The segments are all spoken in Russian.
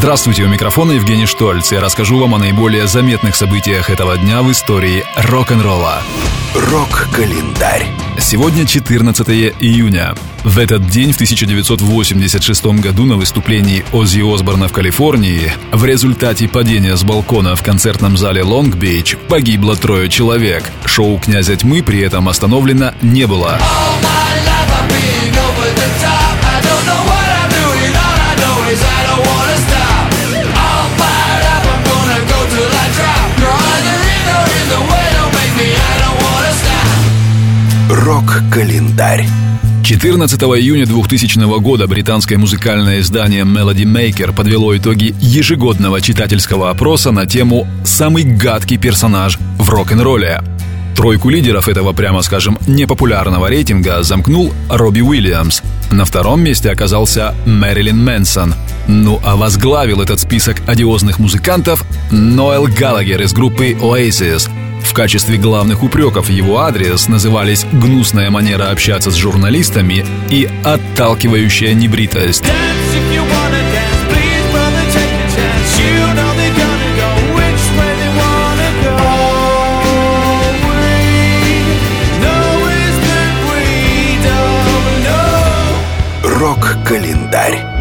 Здравствуйте, у микрофона Евгений Штольц. Я расскажу вам о наиболее заметных событиях этого дня в истории рок-н-ролла. Рок-календарь. Сегодня 14 июня. В этот день, в 1986 году, на выступлении Оззи Осборна в Калифорнии, в результате падения с балкона в концертном зале Лонг-Бич погибло трое человек. Шоу «Князя тьмы» при этом остановлено не было. Рок-календарь. 14 июня 2000 года британское музыкальное издание Melody Maker подвело итоги ежегодного читательского опроса на тему «Самый гадкий персонаж в рок-н-ролле». Тройку лидеров этого, прямо скажем, непопулярного рейтинга замкнул Робби Уильямс. На втором месте оказался Мэрилин Мэнсон. Ну а возглавил этот список одиозных музыкантов Ноэл Галагер из группы Oasis – в качестве главных упреков в его адрес назывались гнусная манера общаться с журналистами и отталкивающая небритость. Рок-календарь.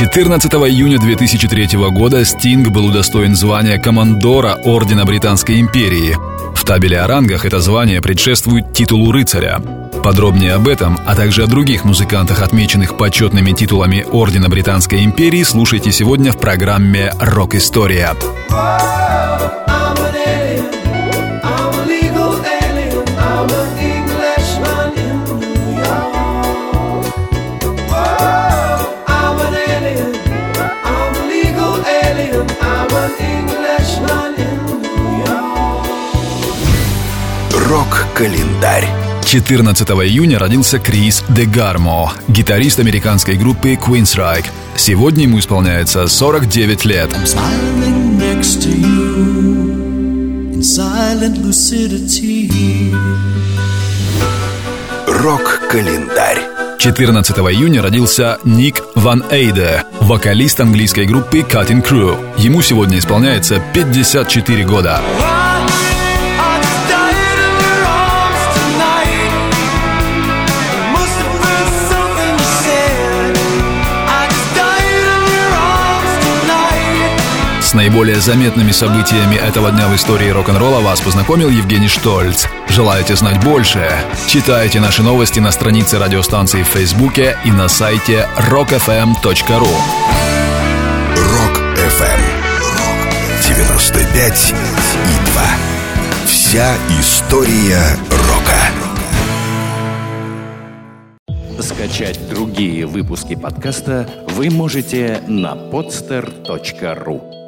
14 июня 2003 года Стинг был удостоен звания командора Ордена Британской империи. В табеле о рангах это звание предшествует титулу рыцаря. Подробнее об этом, а также о других музыкантах, отмеченных почетными титулами Ордена Британской империи, слушайте сегодня в программе «Рок-история». Рок-календарь. 14 июня родился Крис Дегармо, гитарист американской группы Queensryche. Сегодня ему исполняется 49 лет. Рок-календарь. 14 июня родился Ник Ван Эйде, вокалист английской группы Cutting Crew. Ему сегодня исполняется 54 года. С наиболее заметными событиями этого дня в истории рок-н-ролла вас познакомил Евгений Штольц. Желаете знать больше? Читайте наши новости на странице радиостанции в Фейсбуке и на сайте rockfm.ru. Рок FM. 95 и 2. Вся история рока. Скачать другие выпуски подкаста вы можете на podster.ru